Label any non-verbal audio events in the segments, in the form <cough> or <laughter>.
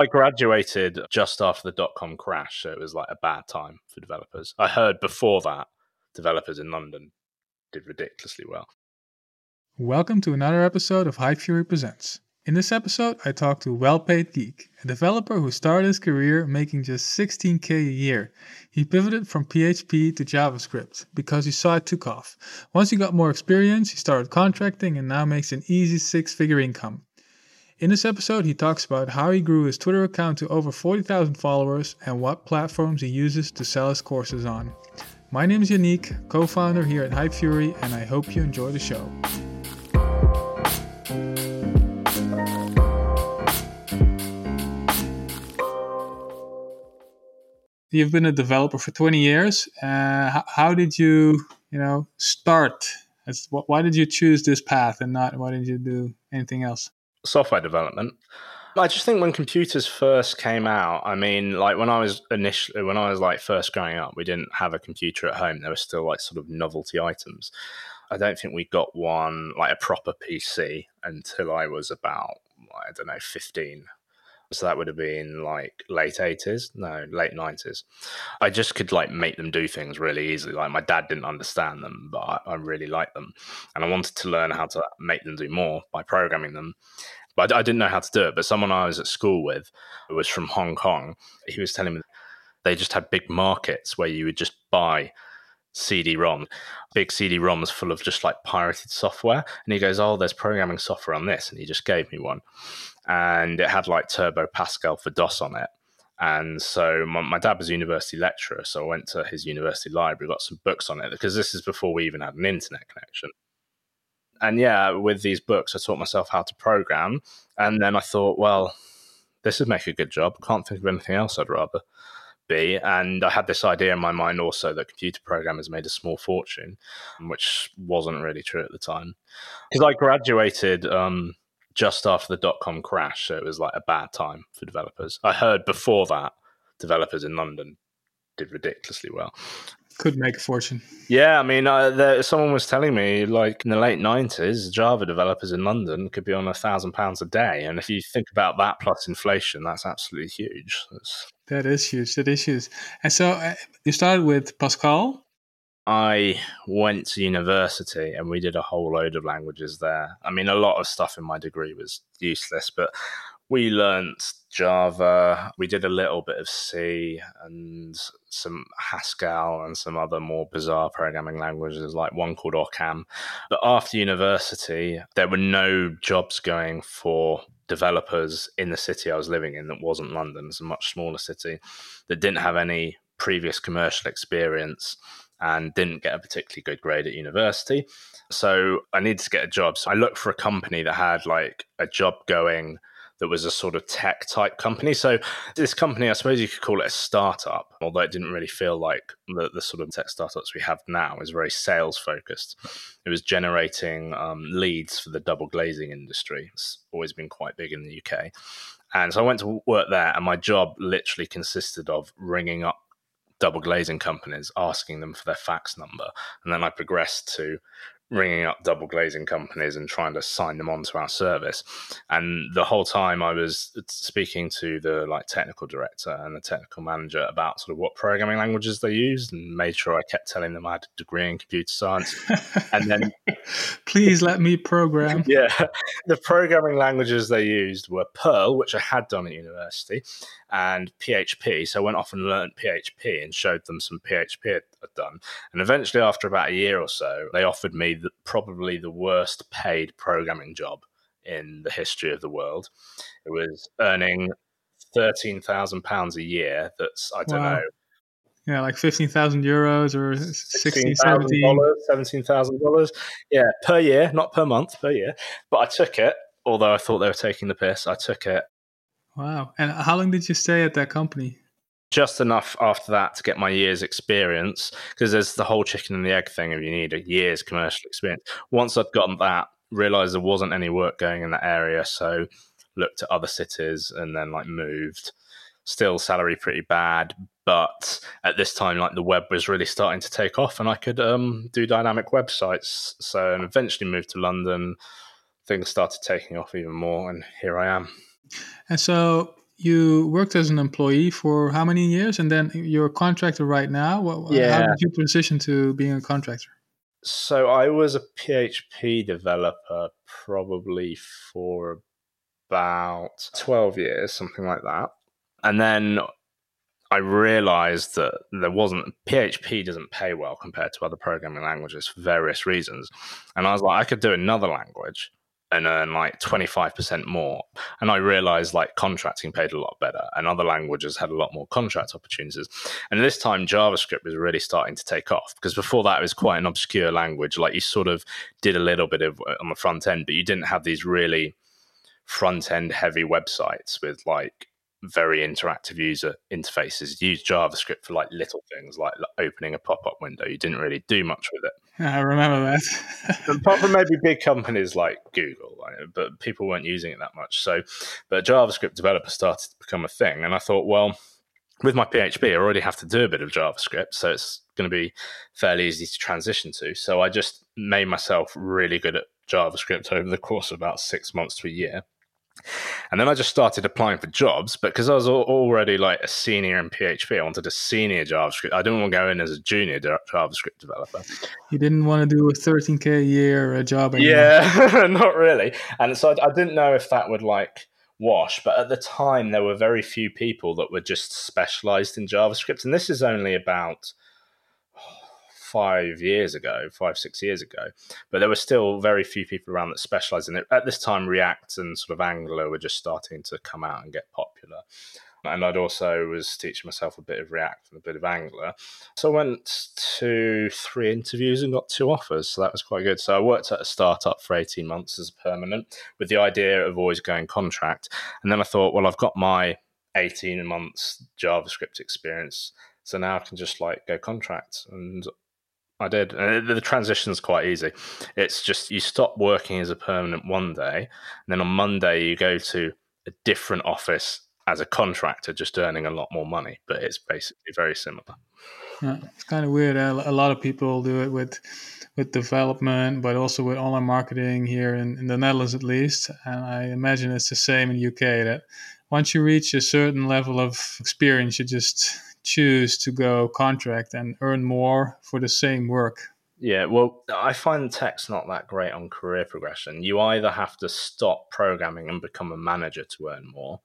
I graduated just after the dot com crash, so it was like a bad time for developers. I heard before that developers in London did ridiculously well. Welcome to another episode of Hype Fury Presents. In this episode, I talk to Well Paid Geek, a developer who started his career making just 16k a year. He pivoted from PHP to JavaScript because he saw it took off. Once he got more experience, he started contracting and now makes an easy six figure income. In this episode, he talks about how he grew his Twitter account to over 40,000 followers and what platforms he uses to sell his courses on. My name is Yannick, co founder here at Hype Fury, and I hope you enjoy the show. You've been a developer for 20 years. Uh, how, did you, you know, start? Why did you choose this path and not why did you do anything else? Software development. I just think when computers first came out, I mean, like when I was initially, when I was like first growing up, we didn't have a computer at home. There were still like sort of novelty items. I don't think we got one, like a proper PC, until I was about, I don't know, 15. So that would have been like late 80s, no, late 90s. I just could like make them do things really easily. Like my dad didn't understand them, but I, I really liked them. And I wanted to learn how to make them do more by programming them. But I, I didn't know how to do it. But someone I was at school with was from Hong Kong. He was telling me they just had big markets where you would just buy CD-ROM, big CD-ROMs full of just like pirated software. And he goes, "Oh, there's programming software on this," and he just gave me one and it had like Turbo Pascal for DOS on it. And so my, my, dad was a university lecturer, so I went to his university library, got some books on it because this is before we even had an internet connection. And yeah, with these books, I taught myself how to program. And then I thought, well, this would make a good job. Can't think of anything else I'd rather be. And I had this idea in my mind also that computer programmers made a small fortune, which wasn't really true at the time. Because I graduated um, just after the dot com crash. So it was like a bad time for developers. I heard before that developers in London did ridiculously well. Could make a fortune. Yeah, I mean, uh, there, someone was telling me like in the late nineties, Java developers in London could be on a thousand pounds a day, and if you think about that plus inflation, that's absolutely huge. That's... That is huge. That is huge. And so uh, you started with Pascal. I went to university and we did a whole load of languages there. I mean, a lot of stuff in my degree was useless, but we learnt Java. We did a little bit of C and some Haskell and some other more bizarre programming languages, like one called Occam. But after university, there were no jobs going for developers in the city I was living in that wasn't London. It's a much smaller city that didn't have any previous commercial experience and didn't get a particularly good grade at university. So I needed to get a job. So I looked for a company that had like a job going that was a sort of tech type company. So this company, I suppose you could call it a startup, although it didn't really feel like the, the sort of tech startups we have now is very sales focused. It was generating um, leads for the double glazing industry. It's always been quite big in the UK. And so I went to work there, and my job literally consisted of ringing up double glazing companies asking them for their fax number. And then I progressed to ringing up double glazing companies and trying to sign them onto our service. And the whole time I was speaking to the like technical director and the technical manager about sort of what programming languages they used and made sure I kept telling them I had a degree in computer science. and then <laughs> please let me program. <laughs> Yeah. The programming languages they used were Perl, which I had done at university, and PHP. So I went off and learned PHP and showed them some PHP I'd done. And eventually, after about a year or so, they offered me the, probably the worst paid programming job in the history of the world. It was earning thirteen thousand pounds a year. That's I don't wow. know. Yeah, like fifteen thousand euros or 16, 17 thousand dollars. Yeah, per year, not per month, per year. But I took it, although I thought they were taking the piss. I took it Wow. And how long did you stay at that company? Just enough after that to get my year's experience, because there's the whole chicken and the egg thing if you need a year's commercial experience. Once I'd gotten that, realized there wasn't any work going in that area, so looked at other cities and then like moved. Still salary pretty bad, but at this time like the web was really starting to take off and I could um, do dynamic websites. So and eventually moved to London. Things started taking off even more and here I am. And so you worked as an employee for how many years, and then you're a contractor right now. What, Yeah. How did you transition to being a contractor? So I was a PHP developer probably for about 12 years, something like that. And then I realized that there wasn't PHP doesn't pay well compared to other programming languages for various reasons. And I was like, I could do another language and earn like 25% more. And I realized like contracting paid a lot better and other languages had a lot more contract opportunities. And this time JavaScript was really starting to take off because before that it was quite an obscure language. Like you sort of did a little bit of uh, on the front end, but you didn't have these really front end heavy websites with like very interactive user interfaces. You used JavaScript for like little things like opening a pop up window. You didn't really do much with it. <laughs> I remember that. Apart from maybe big companies like Google, but people weren't using it that much. So, but JavaScript developers started to become a thing. And I thought, well, with my PHP, I already have to do a bit of JavaScript. So it's going to be fairly easy to transition to. So I just made myself really good at JavaScript over the course of about six months to a year. And then I just started applying for jobs, but because I was already like a senior in PHP, I wanted a senior JavaScript. I didn't want to go in as a junior JavaScript developer. You didn't want to do a 13k a year job anymore. Yeah, <laughs> not really. And so I, I didn't know if that would like wash, but at the time there were very few people that were just specialized in JavaScript, and this is only about five years ago, five, six years ago. But there were still very few people around that specialized in it. At this time, React and sort of Angular were just starting to come out and get popular. And I'd also was teaching myself a bit of React and a bit of Angular. So I went to three interviews and got two offers. So that was quite good. So I worked at a startup for 18 months as a permanent with the idea of always going contract. And then I thought, well, I've got my 18 months JavaScript experience. So now I can just like go contract. And I did. Uh, and the transition's quite easy. It's just you stop working as a permanent one day, and then on Monday you go to a different office as a contractor, just earning a lot more money. But it's basically very similar. Yeah, it's kind of weird. A lot of people do it with with development, but also with online marketing here in, in the Netherlands, at least. And I imagine it's the same in UK. That once you reach a certain level of experience, you just choose to go contract and earn more for the same work. Yeah, well, I find tech's not that great on career progression. You either have to stop programming and become a manager to earn more,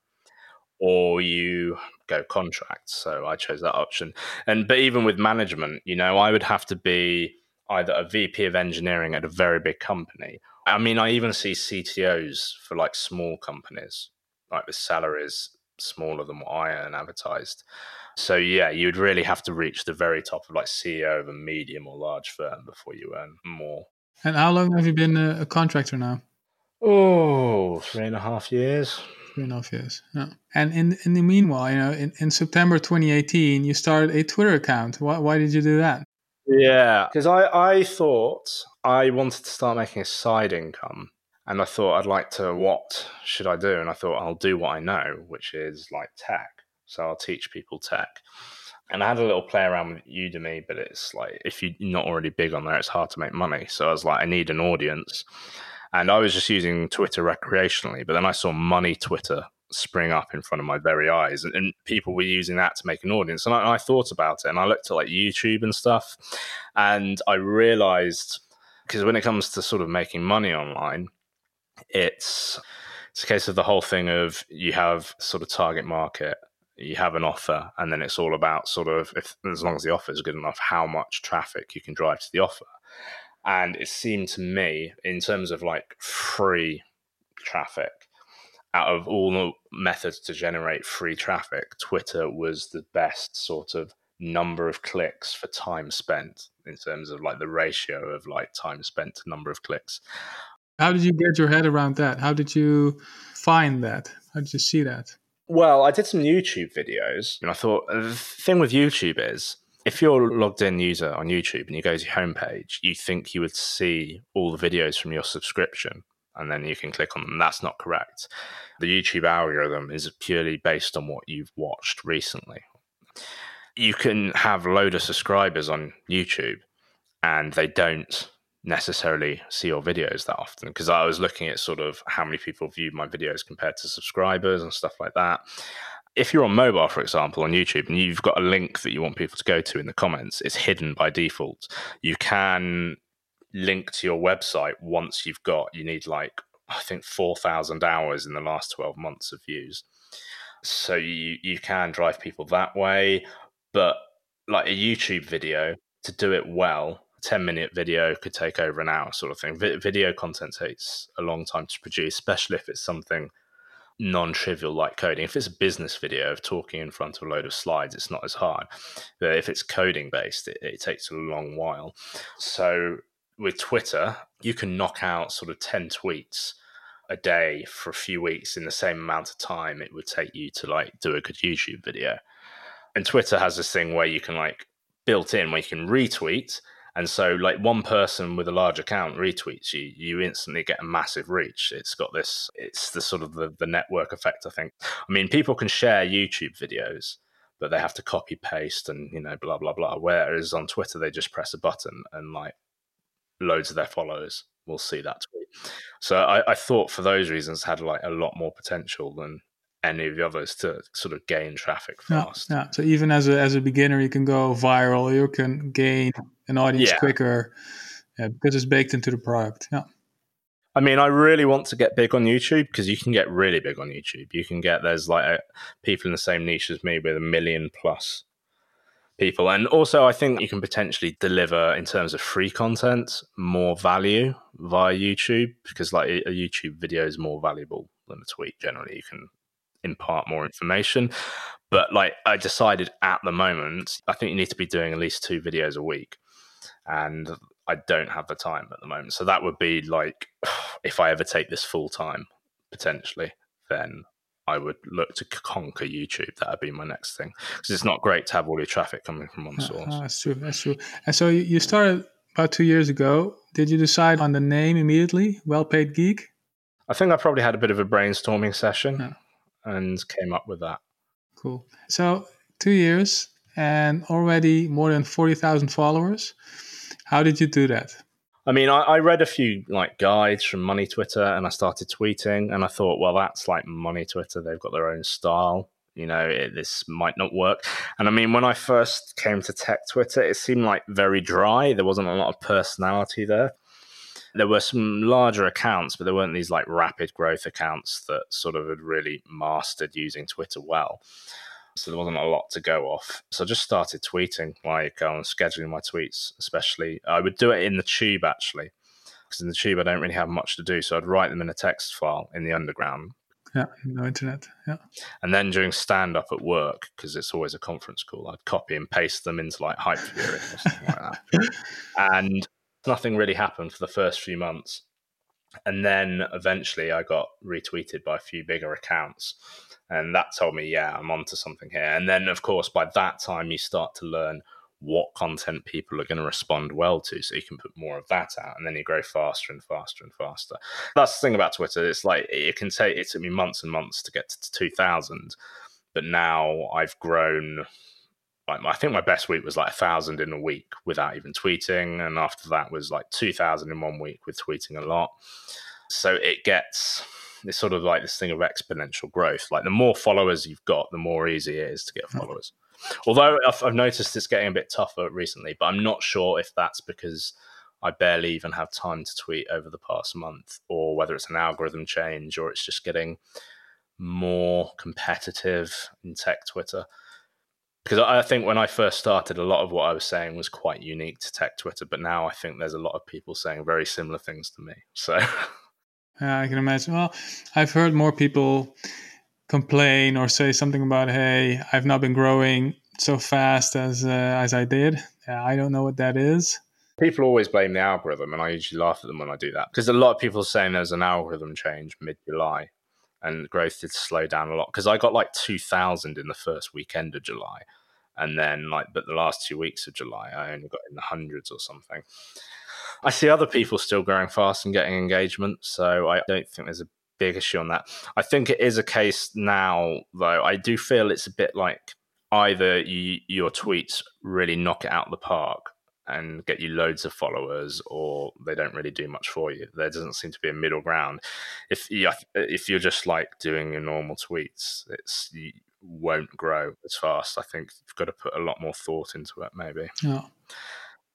or you go contract. So I chose that option. And but even with management, you know, I would have to be either a VP of engineering at a very big company. I mean, I even see CTOs for like small companies, like the salaries smaller than what I earn advertised. So yeah, you'd really have to reach the very top of like CEO of a medium or large firm before you earn more. And how long have you been a, a contractor now? Oh, three and a half years. Three and a half years. Yeah. And in in the meanwhile, you know, in, in September 2018, you started a Twitter account. Why why did you do that? Yeah, because I I thought I wanted to start making a side income. And I thought I'd like to, what should I do? And I thought I'll do what I know, which is like tech. So I'll teach people tech. And I had a little play around with Udemy, but it's like if you're not already big on there, it's hard to make money. So I was like, I need an audience. And I was just using Twitter recreationally, but then I saw money Twitter spring up in front of my very eyes, and, and people were using that to make an audience. And I, I thought about it, and I looked at like YouTube and stuff, and I realized because when it comes to sort of making money online, it's it's a case of the whole thing of you have sort of target market you have an offer and then it's all about sort of if as long as the offer is good enough how much traffic you can drive to the offer and it seemed to me in terms of like free traffic out of all the methods to generate free traffic twitter was the best sort of number of clicks for time spent in terms of like the ratio of like time spent to number of clicks how did you get your head around that? How did you find that? How did you see that? Well, I did some YouTube videos, and I thought the thing with YouTube is if you're a logged in user on YouTube and you go to your homepage, you think you would see all the videos from your subscription, and then you can click on them. That's not correct. The YouTube algorithm is purely based on what you've watched recently. You can have load of subscribers on YouTube, and they don't necessarily see your videos that often because I was looking at sort of how many people viewed my videos compared to subscribers and stuff like that. If you're on mobile, for example, on YouTube, and you've got a link that you want people to go to in the comments, it's hidden by default. You can link to your website once you've got, you need like, I think 4,000 hours in the last 12 months of views. So you, you can drive people that way. But like a YouTube video, to do it well, 10 minute video could take over an hour, sort of thing. V- video content takes a long time to produce, especially if it's something non trivial like coding. If it's a business video of talking in front of a load of slides, it's not as hard. But if it's coding based, it, it takes a long while. So with Twitter, you can knock out sort of 10 tweets a day for a few weeks in the same amount of time it would take you to like do a good YouTube video. And Twitter has this thing where you can like built in where you can retweet and so, like one person with a large account retweets you, you instantly get a massive reach. It's got this, it's the sort of the, the network effect, I think. I mean, people can share YouTube videos, but they have to copy paste and, you know, blah, blah, blah. Whereas on Twitter, they just press a button and like loads of their followers will see that tweet. So I, I thought for those reasons had like a lot more potential than any of the others to sort of gain traffic fast. Yeah, yeah. So even as a as a beginner, you can go viral. You can gain an audience yeah. quicker yeah, because it's baked into the product. Yeah. I mean, I really want to get big on YouTube because you can get really big on YouTube. You can get there's like a, people in the same niche as me with a million plus people, and also I think you can potentially deliver in terms of free content more value via YouTube because like a YouTube video is more valuable than a tweet. Generally, you can impart more information. But like I decided at the moment, I think you need to be doing at least two videos a week. And I don't have the time at the moment. So that would be like <sighs> if I ever take this full time, potentially, then I would look to conquer YouTube. That would be my next thing because it's not great to have all your traffic coming from one source. Uh, that's true. That's true. And so you started about two years ago. Did you decide on the name immediately? Well Paid Geek. I think I probably had a bit of a brainstorming session. Yeah and came up with that. Cool. So two years and already more than forty thousand followers. How did you do that? I mean, I, I, read a few like guides from Money Twitter, and I started tweeting, and I thought, well, that's like Money Twitter. They've got their own style. You know, it, this might not work. And I mean, when I first came to tech Twitter, it seemed like very dry. There wasn't a lot of personality there there were some larger accounts, but there weren't these like rapid growth accounts that sort of had really mastered using Twitter well. So there wasn't a lot to go off. So I just started tweeting, like um, scheduling my tweets, especially. I would do it in the tube actually, because in the tube I don't really have much to do. So I'd write them in a text file in the underground. Yeah, no internet. Yeah. And then during stand up at work, because it's always a conference call, I'd copy and paste them into like Hyperfury or something like that. <laughs> And nothing really happened for the first few months. And then eventually I got retweeted by a few bigger accounts. And that told me, yeah, I'm onto something here. And then, of course, by that time, you start to learn what content people are going to respond well to. So you can put more of that out and then you grow faster and faster and faster. That's the thing about Twitter. It's like it can take, it took me months and months to get to 2000. But now I've grown I think my best week was like a thousand in a week without even tweeting, and after that was like two thousand in one week with tweeting a lot. So it gets it's sort of like this thing of exponential growth. Like the more followers you've got, the more easy it is to get hmm. followers. Although I've, I've noticed it's getting a bit tougher recently, but I'm not sure if that's because I barely even have time to tweet over the past month, or whether it's an algorithm change, or it's just getting more competitive in tech Twitter because I think when I first started, a lot of what I was saying was quite unique to tech Twitter, but now I think there's a lot of people saying very similar things to me. <laughs> So, yeah, I can imagine. Well, I've heard more people complain or say something about, "Hey, I've not been growing so fast as uh, as I did." Yeah, I don't know what that is. People always blame the algorithm, and I usually laugh at them when I do that because a lot of people are saying there's an algorithm change mid July, and growth did slow down a lot because I got like 2000 in the first weekend of July. And then, like, but the last two weeks of July, I only got in the hundreds or something. I see other people still growing fast and getting engagement. So I don't think there's a big issue on that. I think it is a case now, though. I do feel it's a bit like either you, your tweets really knock it out of the park and get you loads of followers or they don't really do much for you. There doesn't seem to be a middle ground. If you if you're just like doing your normal tweets it's you won't grow as fast. I think you've got to put a lot more thought into it maybe. Yeah.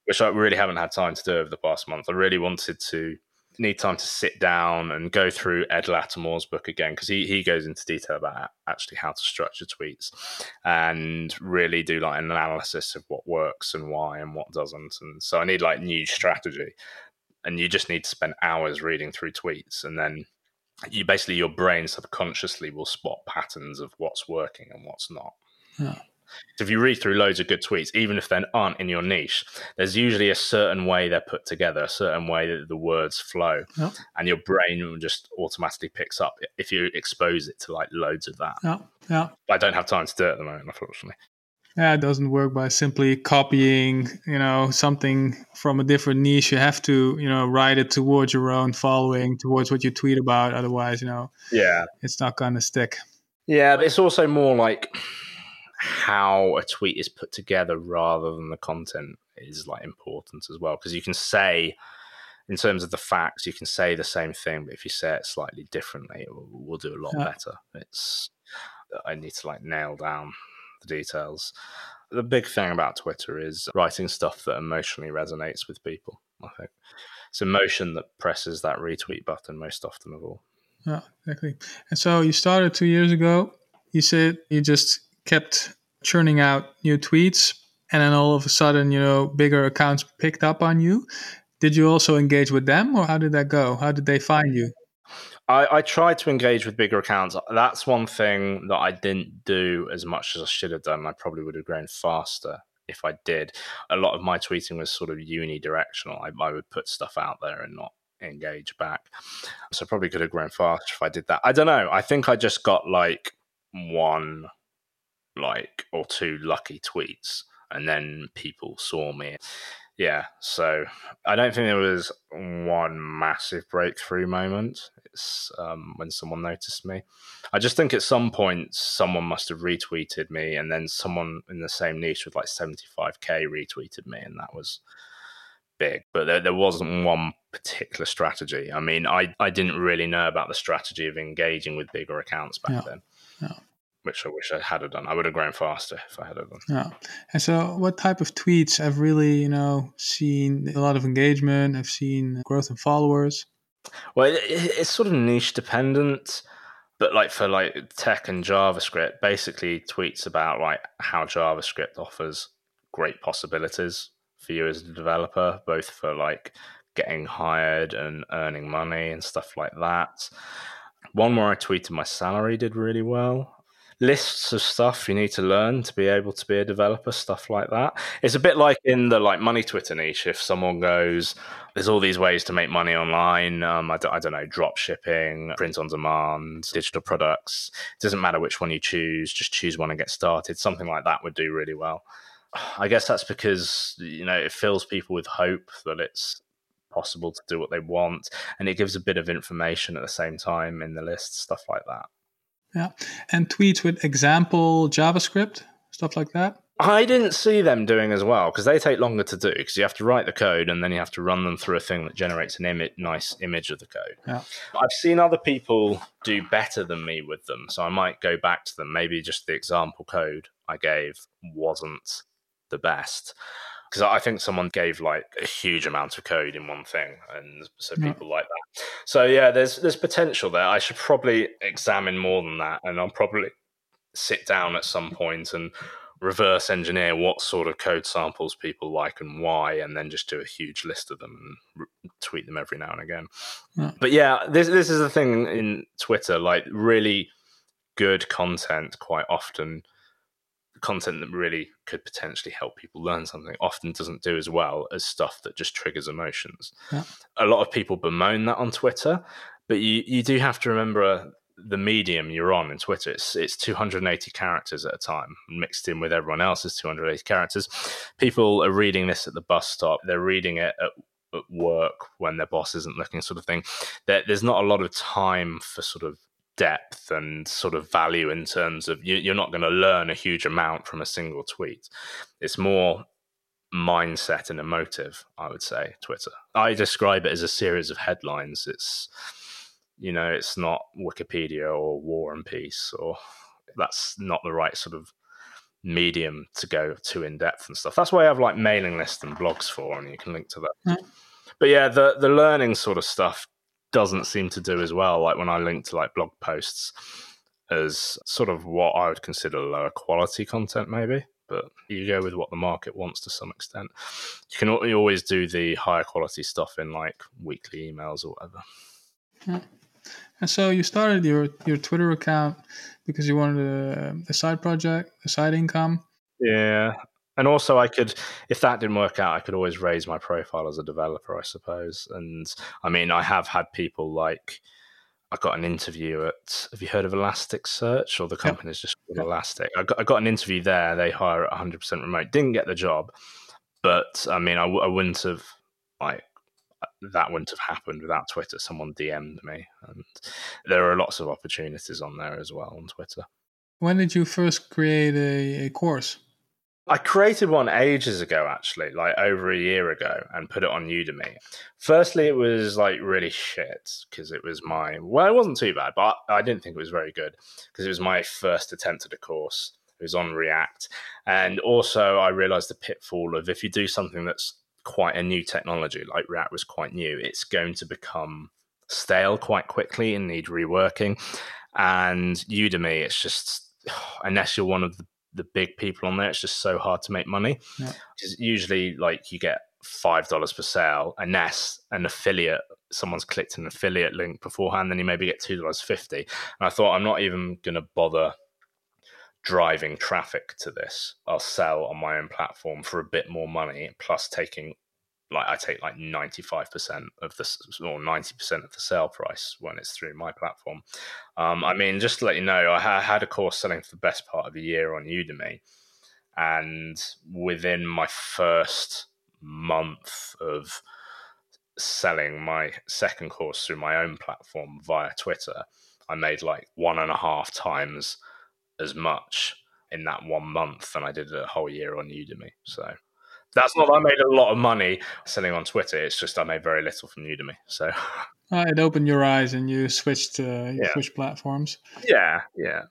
Which i really haven't had time to do over the past month. I really wanted to need time to sit down and go through Ed Latimore's book again because he, he goes into detail about actually how to structure tweets and really do like an analysis of what works and why and what doesn't. And so I need like new strategy. And you just need to spend hours reading through tweets and then you basically your brain subconsciously will spot patterns of what's working and what's not. Yeah. So if you read through loads of good tweets, even if they aren't in your niche, there's usually a certain way they're put together, a certain way that the words flow, Yep. and your brain just automatically picks up if you expose it to like loads of that. Yeah. Yeah. I don't have time to do it at the moment, unfortunately. Yeah, it doesn't work by simply copying, you know, something from a different niche. You have to, you know, write it towards your own following, towards what you tweet about. Otherwise, you know, Yeah, it's not gonna stick. yeah, but it's also more like how a tweet is put together rather than the content is like important as well because you can say in terms of the facts you can say the same thing but if you say it slightly differently it will, will do a lot Yeah. better it's i need to like nail down the details the big thing about twitter is writing stuff that emotionally resonates with people i think it's emotion that presses that retweet button most often of all Yeah, exactly. And so you started two years ago. You said you just kept churning out new tweets, and then all of a sudden, you know, bigger accounts picked up on you. Did you also engage with them, or how did that go? How did they find you? I, I tried to engage with bigger accounts. That's one thing that I didn't do as much as I should have done. I probably would have grown faster if I did. A lot of my tweeting was sort of unidirectional. I, I would put stuff out there and not engage back. So I probably could have grown faster if I did that. I don't know. I think I just got like one, like, or two lucky tweets, and then people saw me. Yeah, so I don't think there was one massive breakthrough moment. It's um, when someone noticed me. I just think at some point someone must have retweeted me, and then someone in the same niche with like 75k retweeted me, and that was big. But there, there wasn't one particular strategy. I mean, I, I didn't really know about the strategy of engaging with bigger accounts back Yeah, then, yeah. Which I wish I had done. I would have grown faster if I had done. Yeah. And so, what type of tweets have really, you know, seen a lot of engagement? I've seen growth in followers? Well, it- it's sort of niche dependent, but like for like tech and JavaScript, basically tweets about like how JavaScript offers great possibilities for you as a developer, both for like getting hired and earning money and stuff like that. One where I tweeted my salary did really well. Lists of stuff you need to learn to be able to be a developer, stuff like that. It's a bit like in the like money Twitter niche. If someone goes, there's all these ways to make money online. Um, I, don't, I don't know, drop shipping, print on demand, digital products. It doesn't matter which one you choose, just choose one and get started. Something like that would do really well. I guess that's because, you know, it fills people with hope that it's possible to do what they want and it gives a bit of information at the same time in the list, stuff like that. Yeah. And tweets with example JavaScript, stuff like that. I didn't see them doing as well because they take longer to do because you have to write the code and then you have to run them through a thing that generates an imi- nice image of the code. Yeah. I've seen other people do better than me with them, so I might go back to them. Maybe just the example code I gave wasn't the best because I think someone gave like a huge amount of code in one thing, and so Yeah. people like that. So yeah, there's there's potential there. I should probably examine more than that, and I'll probably sit down at some point and reverse engineer what sort of code samples people like and why, and then just do a huge list of them and r- tweet them every now and again. Yeah. But yeah, this this is the thing in Twitter, like really good content quite often content that really could potentially help people learn something often doesn't do as well as stuff that just triggers emotions. Yeah. A lot of people bemoan that on Twitter, but you, you do have to remember uh, the medium you're on in Twitter. It's, it's 280 characters at a time, mixed in with everyone else's 280 characters. People are reading this at the bus stop, they're reading it at at work when their boss isn't looking, sort of thing. There, there's not a lot of time for sort of depth and sort of value in terms of you, you're not going to learn a huge amount from a single tweet. It's more mindset and emotive, I would say, Twitter. I describe it as a series of headlines. It's, you know, it's not Wikipedia or War and Peace, or that's not the right sort of medium to go too in depth and stuff. That's why I have like mailing lists and blogs for, and you can link to that. Mm. But yeah, the the learning sort of stuff doesn't seem to do as well. Like when I link to like blog posts as sort of what I would consider lower quality content, maybe but you go with what the market wants to some extent. You can you always do the higher quality stuff in like weekly emails or whatever. Yeah. And so you started your your Twitter account because you wanted a, a side project, a side income. Yeah, and also I could, if that didn't work out, I could always raise my profile as a developer, I suppose. And I mean, I have had people like I got an interview at. Have you heard of Elasticsearch or the company is just called. Elastic? I got, I got an interview there. They hire at 100 percent remote. Didn't get the job, but I mean, I, I wouldn't have like that wouldn't have happened without Twitter. Someone DM'd me, and there are lots of opportunities on there as well on Twitter. When did you first create a, a course? I created one ages ago, actually, like over a year ago, and put it on Udemy. Firstly, it was like really shit because it was my well, it wasn't too bad, but I didn't think it was very good because it was my first attempt at a course. It was on React, and also I realized the pitfall of if you do something that's quite a new technology, like React was quite new, it's going to become stale quite quickly and need reworking. And Udemy, it's just <sighs> unless you're one of the the big people on there. It's just so hard to make money. Yeah. usually, like, you get five dollars per sale, unless an affiliate, someone's clicked an affiliate link beforehand, then you maybe get two dollars fifty. And I thought I'm not even going to bother driving traffic to this. I'll sell on my own platform for a bit more money, plus taking like I take like 95% of the or 90% of the sale price when it's through my platform. Um, I mean, just to let you know, I ha- had a course selling for the best part of a year on Udemy. And within my first month of selling my second course through my own platform via Twitter, I made like one and a half times as much in that one month than I did a whole year on Udemy. So that's not I made a lot of money selling on Twitter. It's just I made very little from Udemy. So <laughs> uh, it opened your eyes and you switched uh, you yeah. switched platforms. Yeah, yeah.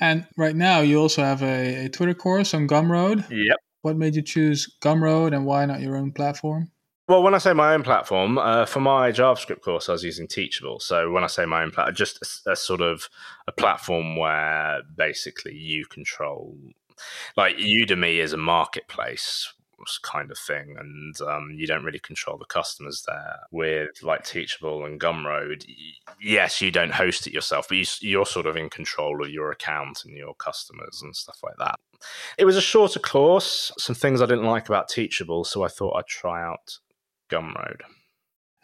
And right now you also have a, a Twitter course on Gumroad. Yep. What made you choose Gumroad and why not your own platform? Well, when I say my own platform, uh, for my JavaScript course, I was using Teachable. So when I say my own platform, just a, a, sort of a platform where basically you control, like Udemy is a marketplace kind of thing, and um, you don't really control the customers there. With like Teachable and Gumroad, yes, you don't host it yourself, but you, you're sort of in control of your account and your customers and stuff like that. It was a shorter course, some things I didn't like about Teachable, so I thought I'd try out Gumroad.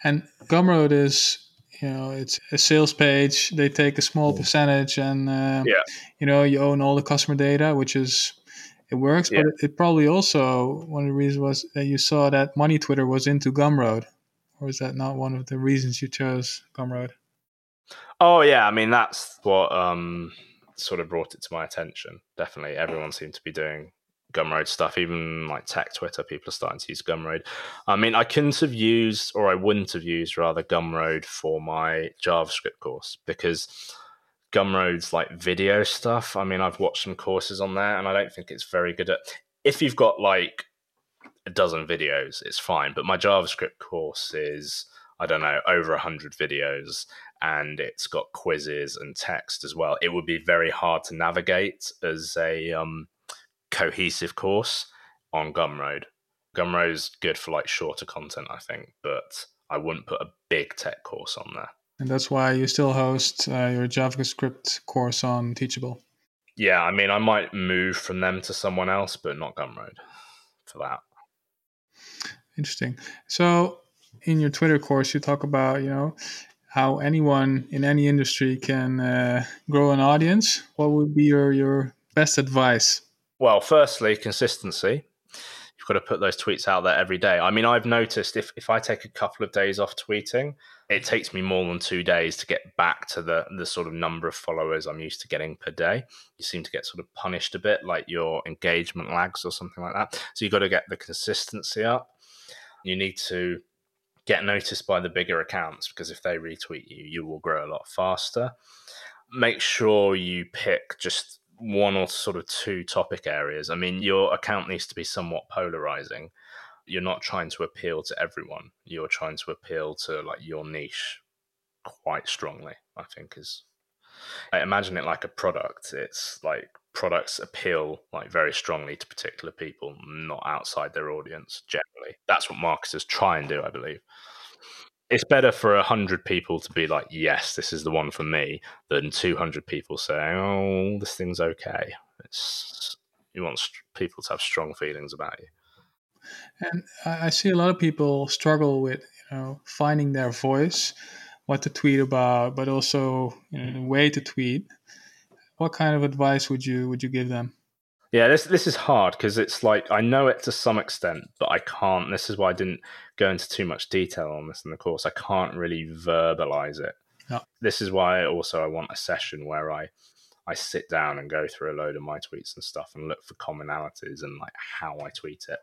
And Gumroad is you know it's a sales page they take a small percentage and uh, yeah. you know you own all the customer data which is it works, yeah. but it, probably also one of the reasons was that you saw that Money Twitter was into Gumroad, or is that not one of the reasons you chose Gumroad? Oh yeah, I mean that's what um, sort of brought it to my attention. Definitely, everyone seemed to be doing Gumroad stuff. Even like tech Twitter, people are starting to use Gumroad. I mean, I couldn't have used, or I wouldn't have used, rather Gumroad for my JavaScript course because Gumroad's like video stuff. I mean, I've watched some courses on there, and I don't think it's very good at. If you've got like a dozen videos, it's fine. But my JavaScript course is I don't know over a hundred videos, and it's got quizzes and text as well. It would be very hard to navigate as a um, cohesive course on Gumroad. Gumroad's good for like shorter content, I think, but I wouldn't put a big tech course on there. And that's why you still host uh, your JavaScript course on Teachable. Yeah, I mean, I might move from them to someone else, but not Gumroad for that. Interesting. So, in your Twitter course, you talk about you know how anyone in any industry can uh, grow an audience. What would be your your best advice? Well, firstly, consistency. Got to put those tweets out there every day. I mean, I've noticed if, if I take a couple of days off tweeting, it takes me more than two days to get back to the the sort of number of followers I'm used to getting per day. You seem to get sort of punished a bit, like your engagement lags or something like that. So you've got to get the consistency up. You need to get noticed by the bigger accounts because if they retweet you, you will grow a lot faster. Make sure you pick just one or sort of two topic areas. I mean, your account needs to be somewhat polarizing. You're not trying to appeal to everyone. You're trying to appeal to like your niche quite strongly, I think is I imagine it like a product. It's like products appeal like very strongly to particular people, not outside their audience generally. That's what marketers try and do, I believe it's better for a hundred people to be like, "Yes, this is the one for me," than two hundred people saying, "Oh, this thing's okay." It's you want people to have strong feelings about you. And I see a lot of people struggle with you know finding their voice, what to tweet about, but also you know, mm. the way to tweet. What kind of advice would you would you give them? Yeah, this this is hard because it's like I know it to some extent, but I can't. This is why I didn't go into too much detail on this in the course. I can't really verbalize it. No. This is why also I want a session where I I sit down and go through a load of my tweets and stuff and look for commonalities and like how I tweet it.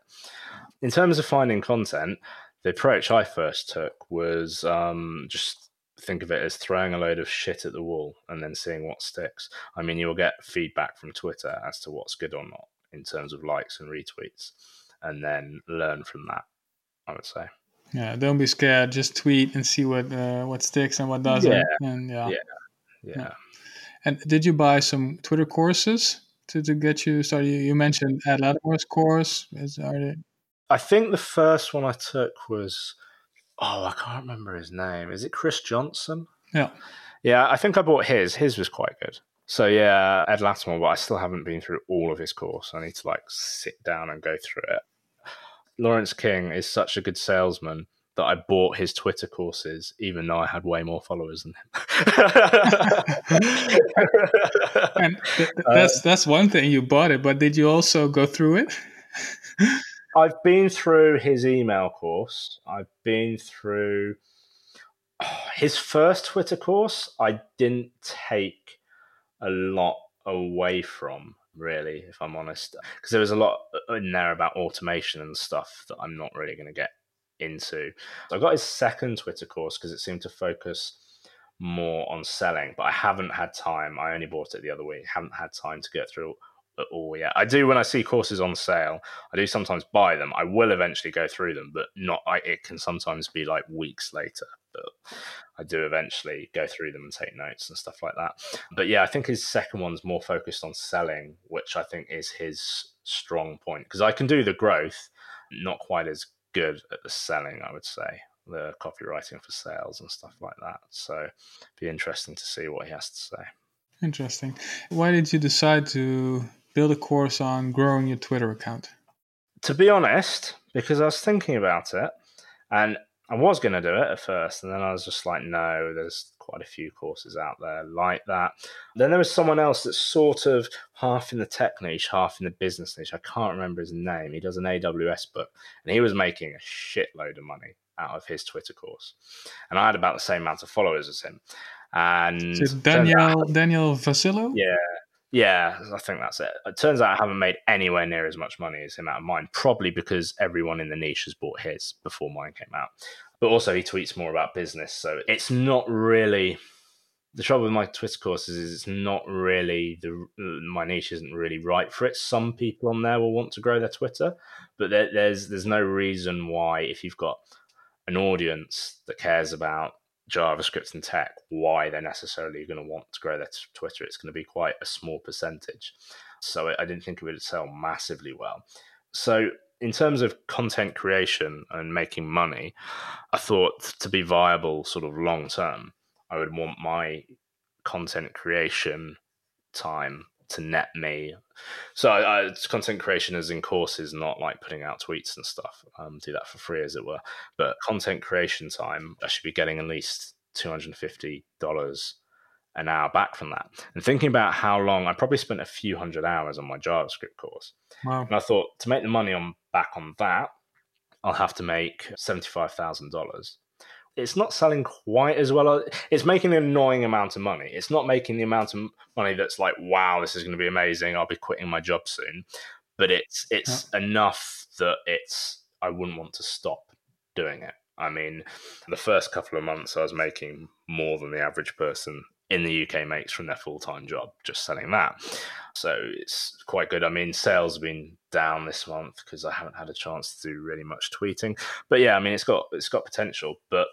In terms of finding content, the approach I first took was um, just think of it as throwing a load of shit at the wall and then seeing what sticks. I mean, you'll get feedback from Twitter as to what's good or not in terms of likes and retweets, and then learn from that. I would say. Yeah, don't be scared. Just tweet and see what uh, what sticks and what doesn't. Yeah. And yeah. yeah. yeah, yeah. And did you buy some Twitter courses to, to get you started? You mentioned Ed Latimore's course. Is are they... I think the first one I took was oh, I can't remember his name. Is it Chris Johnson? Yeah. Yeah, I think I bought his. His was quite good. So yeah, Ed Latimore, but I still haven't been through all of his course. I need to like sit down and go through it. Lawrence King is such a good salesman that I bought his Twitter courses, even though I had way more followers than him. <laughs> and th- that's that's one thing you bought it, but did you also go through it? <laughs> I've been through his email course. I've been through <sighs> his first Twitter course. I didn't take a lot away from really, if I'm honest, because there was a lot uh, in there about automation and stuff that I'm not really going to get into. So I got his second Twitter course because it seemed to focus more on selling, but I haven't had time. I only bought it the other week. Haven't had time to get through at all yet. I do when I see courses on sale. I do sometimes buy them. I will eventually go through them, but not. I, it can sometimes be like weeks later. But I do eventually go through them and take notes and stuff like that. But yeah, I think his second one's more focused on selling, which I think is his strong point because I can do the growth, not quite as good at the selling. I would say the copywriting for sales and stuff like that. So be interesting to see what he has to say. Interesting. Why did you decide to build a course on growing your Twitter account? To be honest, because I was thinking about it and I was going to do it at first, and then I was just like, no, there's quite a few courses out there like that. Then there was someone else that's sort of half in the tech niche, half in the business niche. I can't remember his name. He does an AWS book, and he was making a shitload of money out of his Twitter course. And I had about the same amount of followers as him. And Daniel Daniel Vassallo? Yeah, yeah, I think that's it. It turns out I haven't made anywhere near as much money as him out of mine, probably because everyone in the niche has bought his before mine came out. But also, he tweets more about business, so it's not really the trouble with my Twitter courses is it's not really the my niche isn't really right for it. Some people on there will want to grow their Twitter, but there, there's there's no reason why if you've got an audience that cares about JavaScript and tech, why they're necessarily going to want to grow their Twitter. It's going to be quite a small percentage. So I didn't think it would sell massively well. So in terms of content creation and making money, I thought to be viable sort of long term, I would want my content creation time to net me. So I, content creation is in courses, not like putting out tweets and stuff. Um, do that for free, as it were. But content creation time, I should be getting at least two hundred and fifty dollars an hour back from that. And thinking about how long I probably spent a few hundred hours on my JavaScript course. Wow. And I thought to make the money on back on that, I'll have to make seventy-five thousand dollars. It's not selling quite as well. It's making an annoying amount of money. It's not making the amount of money that's like, wow, this is going to be amazing. I'll be quitting my job soon. But it's it's yeah. enough that it's I wouldn't want to stop doing it. I mean, the first couple of months I was making more than the average person in the UK makes from their full time job just selling that. So it's quite good. I mean, sales have been down this month because I haven't had a chance to do really much tweeting. But yeah, I mean, it's got it's got potential. But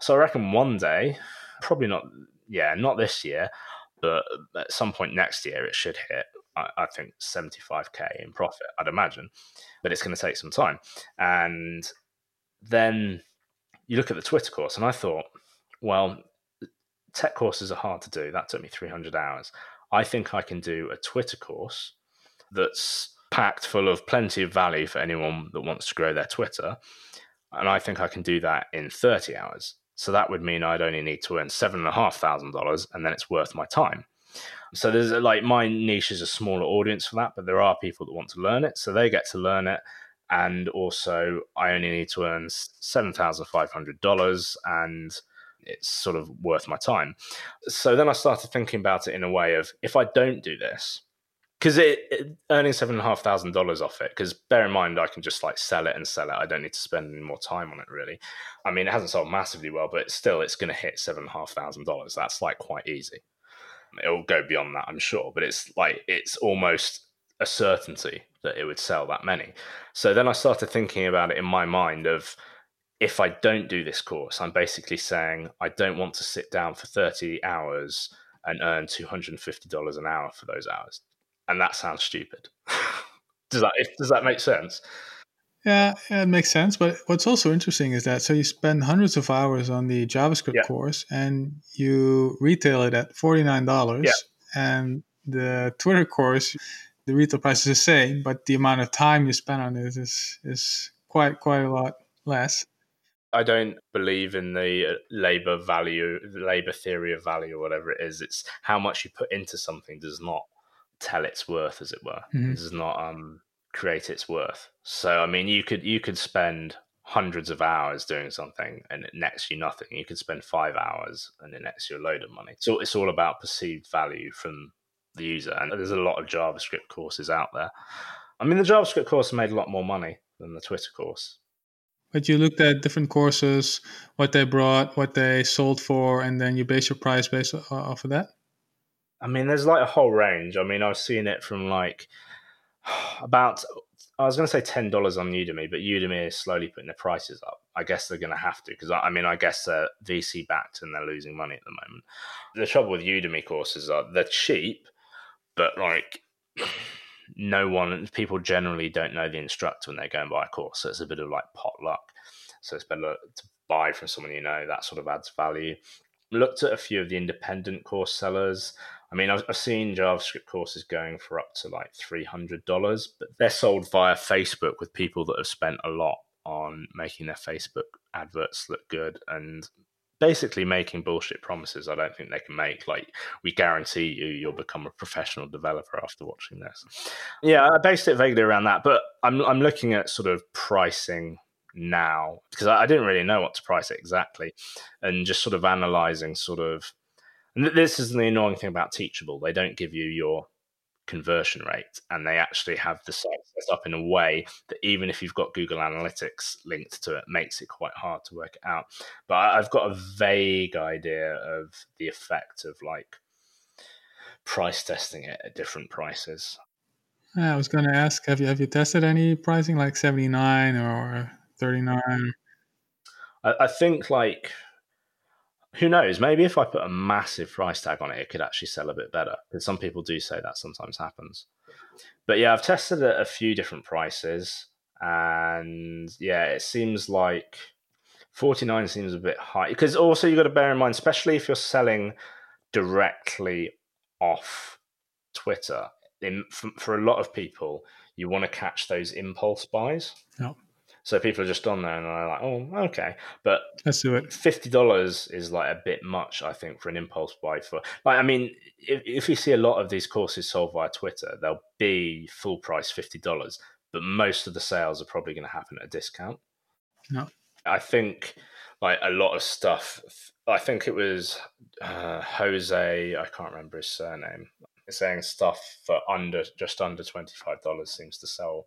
so I reckon one day, probably not. Yeah, not this year, but at some point next year, it should hit. I, I think 75k in profit. I'd imagine, but it's going to take some time. And then you look at the Twitter course, and I thought, well, tech courses are hard to do. That took me 300 hours. I think I can do a Twitter course that's packed full of plenty of value for anyone that wants to grow their Twitter. And I think I can do that in 30 hours. So that would mean I'd only need to earn seven and a half thousand dollars, and then it's worth my time. So there's like my niche is a smaller audience for that, but there are people that want to learn it, so they get to learn it. And also, I only need to earn seven thousand five hundred dollars, and it's sort of worth my time. So then I started thinking about it in a way of if I don't do this, because it, it, earning seven and a half thousand dollars off it. Because bear in mind, I can just like sell it and sell it. I don't need to spend any more time on it. Really, I mean, it hasn't sold massively well, but still, it's going to hit seven and a half thousand dollars. That's like quite easy. It'll go beyond that, I'm sure, but it's like it's almost a certainty that it would sell that many. So then I started thinking about it in my mind of if I don't do this course, I'm basically saying I don't want to sit down for 30 hours and earn $250 an hour for those hours. And that sounds stupid. <laughs> does that does that make sense? Yeah, yeah, it makes sense. But what's also interesting is that so you spend hundreds of hours on the JavaScript yeah. course and you retail it at forty nine dollars, yeah. and the Twitter course, the retail price is the same, but the amount of time you spend on it is is quite quite a lot less. I don't believe in the uh, labor value, labor theory of value, or whatever it is. It's how much you put into something does not tell its worth, as it were. Mm-hmm. It does not um, create its worth. So, I mean, you could you could spend hundreds of hours doing something and it nets you nothing. You could spend five hours and it nets you a load of money. So it's all about perceived value from the user. And there's a lot of JavaScript courses out there. I mean, the JavaScript course made a lot more money than the Twitter course. But you looked at different courses, what they brought, what they sold for, and then you base your price based off of that. I mean, there's like a whole range. I mean, I was seeing it from like <sighs> about I was going to say ten dollars on Udemy, but Udemy is slowly putting their prices up. I guess they're going to have to because I mean, I guess they're VC backed and they're losing money at the moment. The trouble with Udemy courses are they're cheap, but like <sighs> no one, people generally don't know the instructor when they go and buy a course. So it's a bit of like potluck. So it's better to buy from someone you know. That sort of adds value. Looked at a few of the independent course sellers. I mean, I've, I've seen JavaScript courses going for up to like $300, but they're sold via Facebook with people that have spent a lot on making their Facebook adverts look good and basically making bullshit promises I don't think they can make. Like, we guarantee you you'll become a professional developer after watching this. Yeah, I based it vaguely around that, but I'm I'm looking at sort of pricing now because I, I didn't really know what to price it exactly, and just sort of analyzing sort of. This is the annoying thing about Teachable. They don't give you your conversion rate and they actually have the site set up in a way that even if you've got google analytics linked to it makes it quite hard to work it out. But i've got a vague idea of the effect of like price testing it at different prices. I was going to ask have you have you tested any pricing like 79 or 39 I, I think like who knows? Maybe if I put a massive price tag on it, it could actually sell a bit better. Because some people do say that sometimes happens. But yeah, I've tested it a few different prices, and yeah, it seems like 49 seems a bit high. Because also you've got to bear in mind, especially if you're selling directly off Twitter, in, for, for a lot of people, you want to catch those impulse buys. Yep. So people are just on there and they're like, oh, okay. But let's do it. Fifty dollars is like a bit much, I think, for an impulse buy. For like, I mean, if, if you see a lot of these courses sold via Twitter, they'll be full price fifty dollars, but most of the sales are probably going to happen at a discount. No, I think like a lot of stuff. I think it was uh, Jose. I can't remember his surname. Saying stuff for under just under twenty five dollars seems to sell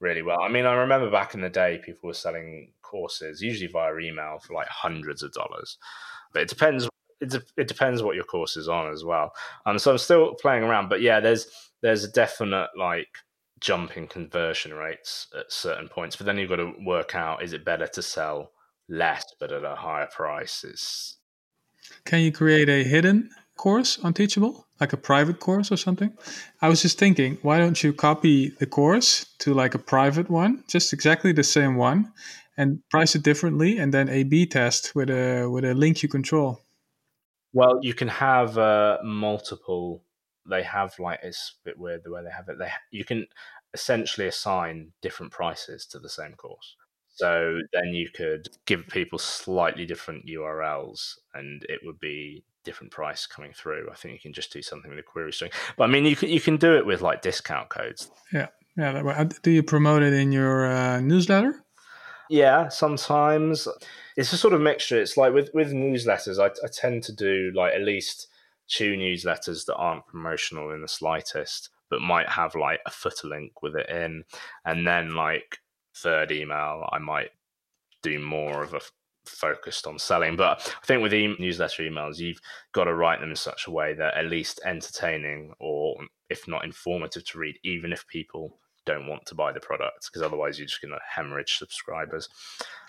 really well. I mean, I remember back in the day, people were selling courses usually via email for like hundreds of dollars, but it depends. It, de- it depends what your course is on as well. Um, so I'm still playing around, but yeah, there's there's a definite like jump in conversion rates at certain points. But then you've got to work out: is it better to sell less but at a higher price? Is can you create a hidden course on Teachable, like a private course or something. I was just thinking, why don't you copy the course to like a private one, just exactly the same one, and price it differently, and then A/B test with a with a link you control. Well, you can have uh, multiple. They have like it's a bit weird the way they have it. They you can essentially assign different prices to the same course. So then you could give people slightly different URLs, and it would be different price coming through. I think you can just do something with a query string. But I mean, you can you can do it with like discount codes. Yeah, yeah. Do you promote it in your uh, newsletter? Yeah, sometimes it's a sort of mixture. It's like with with newsletters, I, I tend to do like at least two newsletters that aren't promotional in the slightest, but might have like a footer link with it in, and then like third email, I might do more of a focused on selling. But I think with e- newsletter emails, you've got to write them in such a way that at least entertaining or if not informative to read, even if people don't want to buy the product, because otherwise you're just going to hemorrhage subscribers.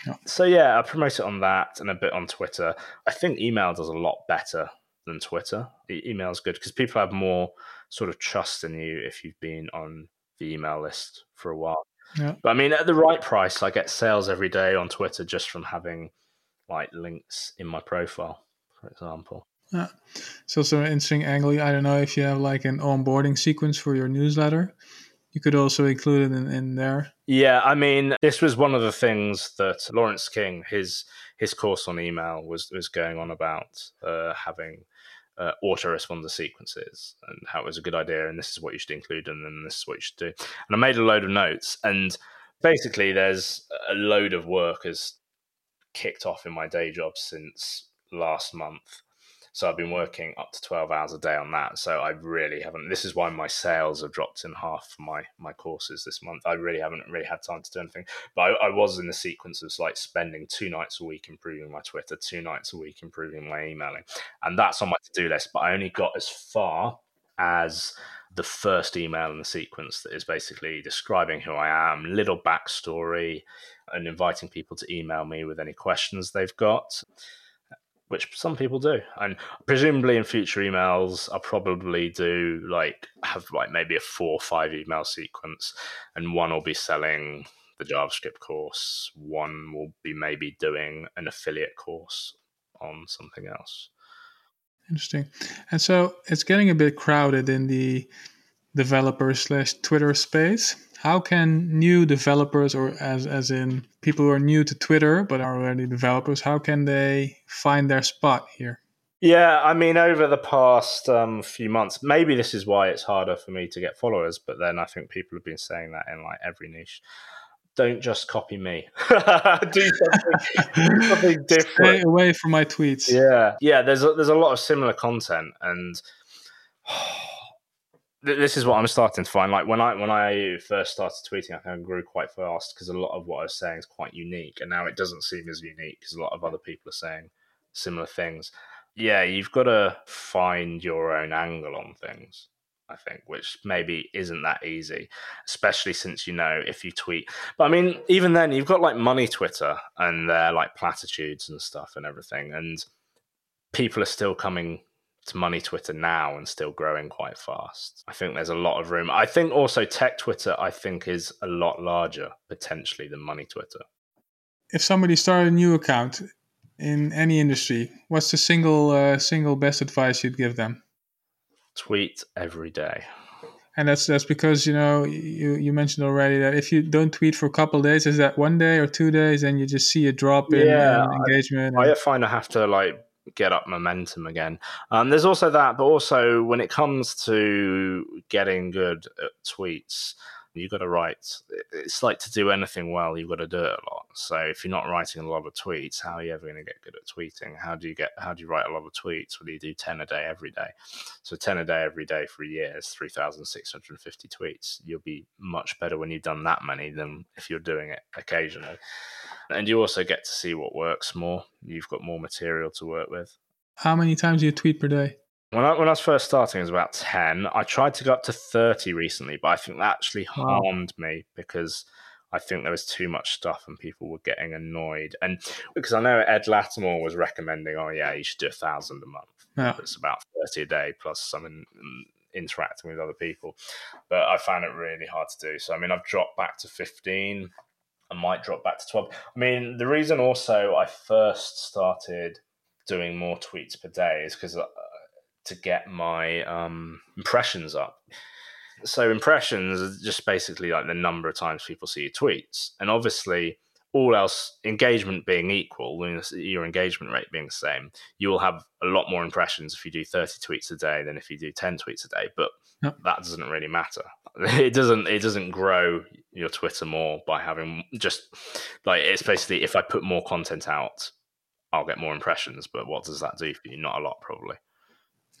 Yeah. So yeah, I promote it on that and a bit on Twitter. I think email does a lot better than Twitter. The email is good because people have more sort of trust in you if you've been on the email list for a while. Yeah. But I mean, at the right price, I get sales every day on Twitter just from having like links in my profile, for example. Yeah. It's also an interesting angle. I don't know if you have like an onboarding sequence for your newsletter. You could also include it in, in there. Yeah, I mean, this was one of the things that Lawrence King, his his course on email was was going on about uh, having uh, autoresponder sequences and how it was a good idea, and this is what you should include, and then this is what you should do. And I made a load of notes, and basically, there's a load of work as kicked off in my day job since last month. So I've been working up to 12 hours a day on that. So I really haven't. This is why my sales have dropped in half for my, my courses this month. I really haven't really had time to do anything. But I, I was in the sequence of like spending two nights a week improving my Twitter, two nights a week improving my emailing. And that's on my to do list. But I only got as far as the first email in the sequence that is basically describing who I am, little backstory, and inviting people to email me with any questions they've got, which some people do. And presumably in future emails, I'll probably do like have like maybe a four or five email sequence, and one will be selling the JavaScript course, one will be maybe doing an affiliate course on something else. Interesting. And so it's getting a bit crowded in the developer slash Twitter space. How can new developers, or as as in people who are new to Twitter but are already developers, how can they find their spot here? Yeah, I mean, over the past um, few months, maybe this is why it's harder for me to get followers. But then I think people have been saying that in like every niche don't just copy me. <laughs> do something, something <laughs> different. Stay away from my tweets. Yeah, yeah. There's a, there's a lot of similar content, and <sighs> this is what I'm starting to find. Like when I when I first started tweeting, I think I grew quite fast because a lot of what I was saying is quite unique, and now it doesn't seem as unique because a lot of other people are saying similar things. Yeah, you've got to find your own angle on things. I think, which maybe isn't that easy, especially since you know if you tweet. But I mean, even then, you've got like money Twitter and their like platitudes and stuff and everything, and people are still coming to money Twitter now and still growing quite fast. I think there's a lot of room. I think also tech Twitter, I think, is a lot larger potentially than money Twitter. If somebody started a new account in any industry, what's the single uh, single best advice you'd give them? Tweet every day. And that's that's because you know you you mentioned already that if you don't tweet for a couple days, is that one day or two days, and you just see a drop in, Yeah, in engagement. I and- find I have to like get up momentum again. Um, there's also that, but also when it comes to getting good at tweets, you got to write. It's like to do anything well, you've got to do it a lot. So if you're not writing a lot of tweets, how are you ever going to get good at tweeting? How do you get? How do you write a lot of tweets? Well, you do ten a day every day. So ten a day every day for a year is three thousand six hundred fifty tweets. You'll be much better when you've done that many than if you're doing it occasionally. And you also get to see what works more. You've got more material to work with. How many times do you tweet per day? When I, when I was first starting, it was about 10. I tried to go up to 30 recently, but I think that actually Wow. harmed me because I think there was too much stuff and people were getting annoyed. And because I know Ed Latimore was recommending, oh, yeah, you should do a thousand a month. Yeah. It's about 30 a day plus some in, interacting with other people. But I found it really hard to do. So, I mean, I've dropped back to 15. I might drop back to 12. I mean, the reason also I first started doing more tweets per day is because to get my um, impressions up. So impressions are just basically like the number of times people see your tweets, and obviously all else engagement being equal, your engagement rate being the same, you will have a lot more impressions if you do 30 tweets a day than if you do 10 tweets a day. But Yep. that doesn't really matter. <laughs> It doesn't. It doesn't grow your Twitter more by having just like it's basically if I put more content out, I'll get more impressions. But what does that do for you? Not a lot, probably.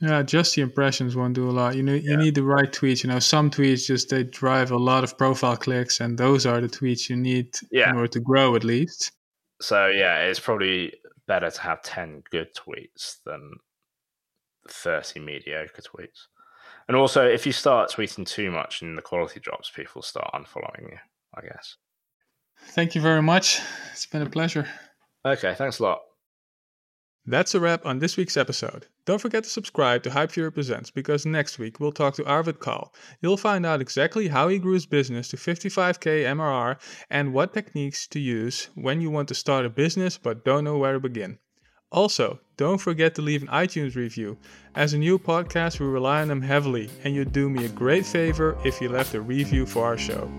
Yeah, just the impressions won't do a lot. You need you need the right tweets. You know, some tweets just they drive a lot of profile clicks, and those are the tweets you need Yeah. in order to grow at least. So yeah, it's probably better to have ten good tweets than thirty mediocre tweets. And also, if you start tweeting too much and the quality drops, people start unfollowing you. I guess. Thank you very much. It's been a pleasure. Okay, thanks a lot. That's a wrap on this week's episode. Don't forget to subscribe to Hypefury Presents because next week we'll talk to Arvid Kahl. You'll find out exactly how he grew his business to 55k MRR and what techniques to use when you want to start a business but don't know where to begin. Also, don't forget to leave an iTunes review. As a new podcast, we rely on them heavily, and you'd do me a great favor if you left a review for our show.